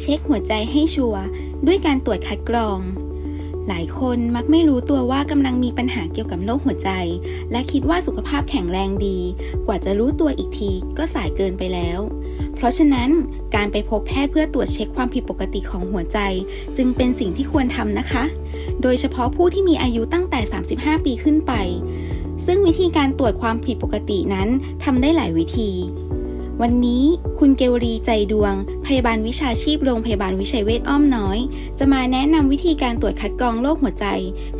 เช็คหัวใจให้ชัวร์ด้วยการตรวจคัดกรอง หลายคนมักไม่รู้ตัวว่ากำลังมีปัญหาเกี่ยวกับโรคหัวใจ และคิดว่าสุขภาพแข็งแรงดี กว่าจะรู้ตัวอีกทีก็สายเกินไปแล้ว เพราะฉะนั้นการไปพบแพทย์เพื่อตรวจเช็คความผิดปกติของหัวใจ จึงเป็นสิ่งที่ควรทำนะคะ โดยเฉพาะผู้ที่มีอายุตั้งแต่ 35 ปีขึ้นไปซึ่งวิธีการตรวจความผิดปกตินั้นทำได้หลายวิธี วันนี้คุณเกวรีใจดวง พยาบาลวิชาชีพโรงพยาบาลวิชัยเวชอ้อมน้อย จะมาแนะนำวิธีการตรวจคัดกรองโรคหัวใจ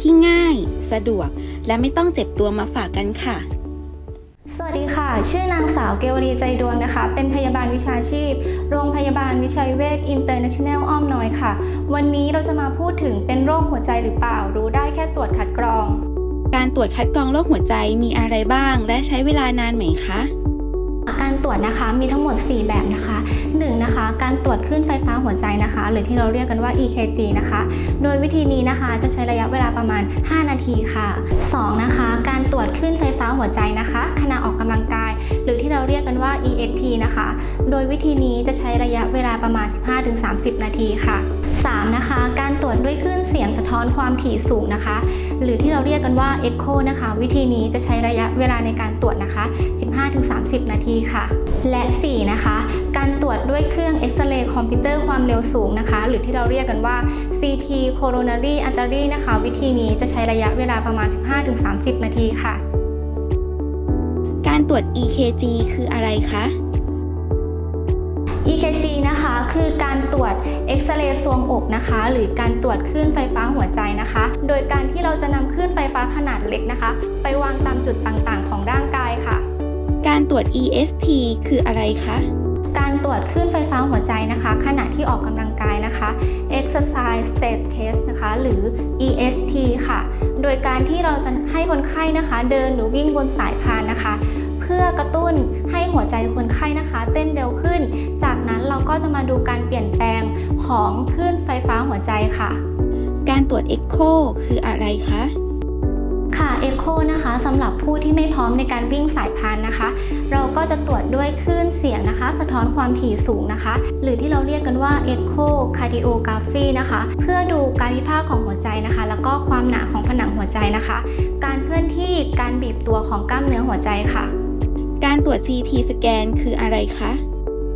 ที่ง่าย สะดวก และไม่ต้องเจ็บตัวมาฝากกันค่ะ สวัสดีค่ะ ชื่อนางสาวเกวรีใจดวงนะคะ เป็นพยาบาลวิชาชีพ โรงพยาบาลวิชัยเวชอินเตอร์เนชั่นแนลอ้อมน้อยค่ะ วันนี้เราจะมาพูดถึงเป็นโรคหัวใจหรือเปล่า รู้ได้แค่ตรวจคัดกรอง การตรวจคัดกรองโรคหัวใจมีอะไรบ้าง และใช้เวลานานไหมคะ การตรวจนะคะมีทั้งหมด 4 แบบนะคะ1นะคะการตรวจคลื่นไฟฟ้าหัวใจนะคะ หรือที่เราเรียกกันว่า EKG นะคะ โดยวิธีนี้นะคะจะใช้ระยะเวลาประมาณ 5 นาทีค่ะ2นะคะการตรวจคลื่นไฟฟ้าหัวใจนะคะ ขณะออกกำลังกาย หรือที่เราเรียกกันว่า EST นะคะ โดยวิธีนี้จะใช้ระยะเวลาประมาณ 15-30 นาทีค่ะ 3 นะคะ การตรวจด้วยคลื่นเสียงสะท้อนความถี่สูงนะคะ หรือที่เราเรียกกันว่า Echo นะคะ วิธีนี้จะใช้ระยะเวลาในการตรวจนะคะ 15-30 นาทีค่ะ และ 4 นะคะ การตรวจด้วยเครื่องเอ็กซเรย์คอมพิวเตอร์ความเร็วสูงนะคะ หรือที่เราเรียกกันว่า CT coronary artery นะคะ วิธีนี้จะใช้ระยะเวลาประมาณ 15-30 นาทีค่ะ การตรวจ EKG คืออะไรคะ EKG นะ คะคือการตรวจเอ็กซเรย์ซวงอกนะคะ หรือการตรวจคลื่นไฟฟ้าหัวใจนะคะ โดยการที่เราจะนำคลื่นไฟฟ้าขนาดเล็กนะคะ ไปวางตามจุดต่างๆ ของร่างกายค่ะ การตรวจ EST คืออะไรคะการตรวจคลื่นไฟฟ้าหัวใจนะคะ ขณะที่ออกกำลังกายนะคะ Exercise State Test นะคะ หรือ EST ค่ะ โดยการที่เราจะให้คนไข้นะคะ เดินหรือวิ่งบนสายพานนะคะเพื่อกระตุ้นให้หัวใจคนไข้นะคะ เต้นเร็วขึ้น จากนั้นเราก็จะมาดูการเปลี่ยนแปลงของคลื่นไฟฟ้าหัวใจค่ะ การตรวจ Echo คืออะไรคะค่ะ Echo นะคะสำหรับผู้ที่ไม่พร้อมในการวิ่งสายพานนะคะ เราก็จะตรวจด้วยคลื่นเสียงนะคะ สะท้อนความถี่สูงนะคะ หรือที่เราเรียกกันว่า Echo Cardiography นะคะ เพื่อดูการวิภาคของหัวใจนะคะ แล้วก็ความหนาของผนังหัวใจนะคะ การเคลื่อนที่การบีบตัวของกล้ามเนื้อหัวใจค่ะ การตรวจ CT สแกนคืออะไรคะ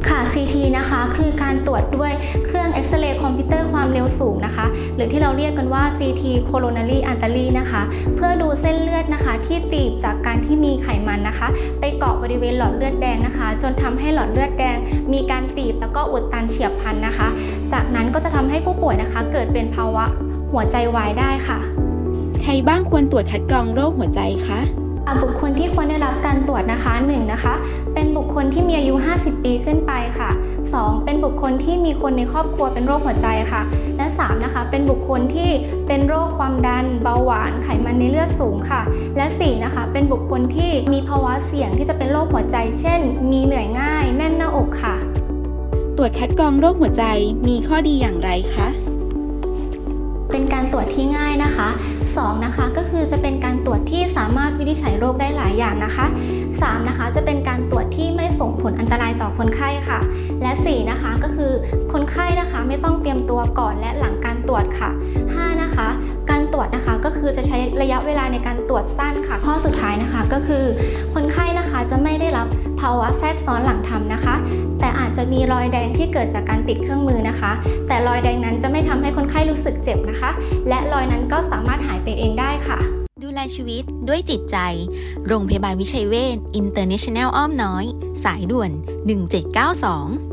ค่ะ CT นะคะคือการตรวจด้วยเครื่องเอ็กซเรย์คอมพิวเตอร์ความเร็วสูงนะคะ หรือที่เราเรียกกันว่า CT coronary artery นะคะ เพื่อดูเส้นเลือดนะคะ ที่ตีบจากการที่มีไขมันนะคะ ไปเกาะบริเวณหลอดเลือดแดงนะคะ จนทำให้หลอดเลือดแดง มีการตีบแล้วก็อุดตันเฉียบพลันนะคะ จากนั้นก็จะทำให้ผู้ป่วยนะคะ เกิดเป็นภาวะหัวใจวายได้ค่ะ ใครบ้างควรตรวจคัดกรองโรคหัวใจคะ บุคคลที่ควรได้รับการตรวจนะคะ 1 นะคะ เป็นบุคคลที่มีอายุ 50 ปีขึ้นไปค่ะ 2. เป็นบุคคลที่มีคนในครอบครัวเป็นโรคหัวใจค่ะ และ 3. นะคะ เป็นบุคคลที่เป็นโรคความดัน เบาหวาน ไขมันในเลือดสูงค่ะ และ 4. นะคะ เป็นบุคคลที่มีภาวะเสี่ยงที่จะเป็นโรคหัวใจ เช่น มีเหนื่อยง่าย แน่นหน้าอกค่ะ ตรวจคัดกรองโรคหัวใจมีข้อดีอย่างไรคะ เป็นการตรวจที่ง่ายนะคะ 2. นะคะ ก็คือจะเป็นการตรวจ ที่สามารถวินิจฉัยโรคได้หลายอย่างนะคะ 3. นะคะจะเป็นการตรวจที่ไม่ส่งผลอันตรายต่อคนไข้ค่ะ และ 4. นะคะก็คือคนไข้นะคะไม่ต้องเตรียมตัวก่อนและหลังการตรวจค่ะ 5. นะคะ การตรวจนะคะก็คือจะใช้ระยะเวลาในการตรวจสั้นค่ะ ข้อสุดท้ายนะคะก็คือ คนไข้นะคะจะไม่ได้รับภาวะแทรกซ้อนหลังทำนะคะ แต่อาจจะมีรอยแดงที่เกิดจากการติดเครื่องมือนะคะ แต่รอยแดงนั้นจะไม่ทำให้คนไข้รู้สึกเจ็บนะคะ และรอยนั้นก็สามารถหายไปเองได้ค่ะ ดูแลชีวิตด้วยจิตใจ โรงพยาบาลวิชัยเวชอินเตอร์เนชั่นแนลอ้อมน้อย สายด่วน 1792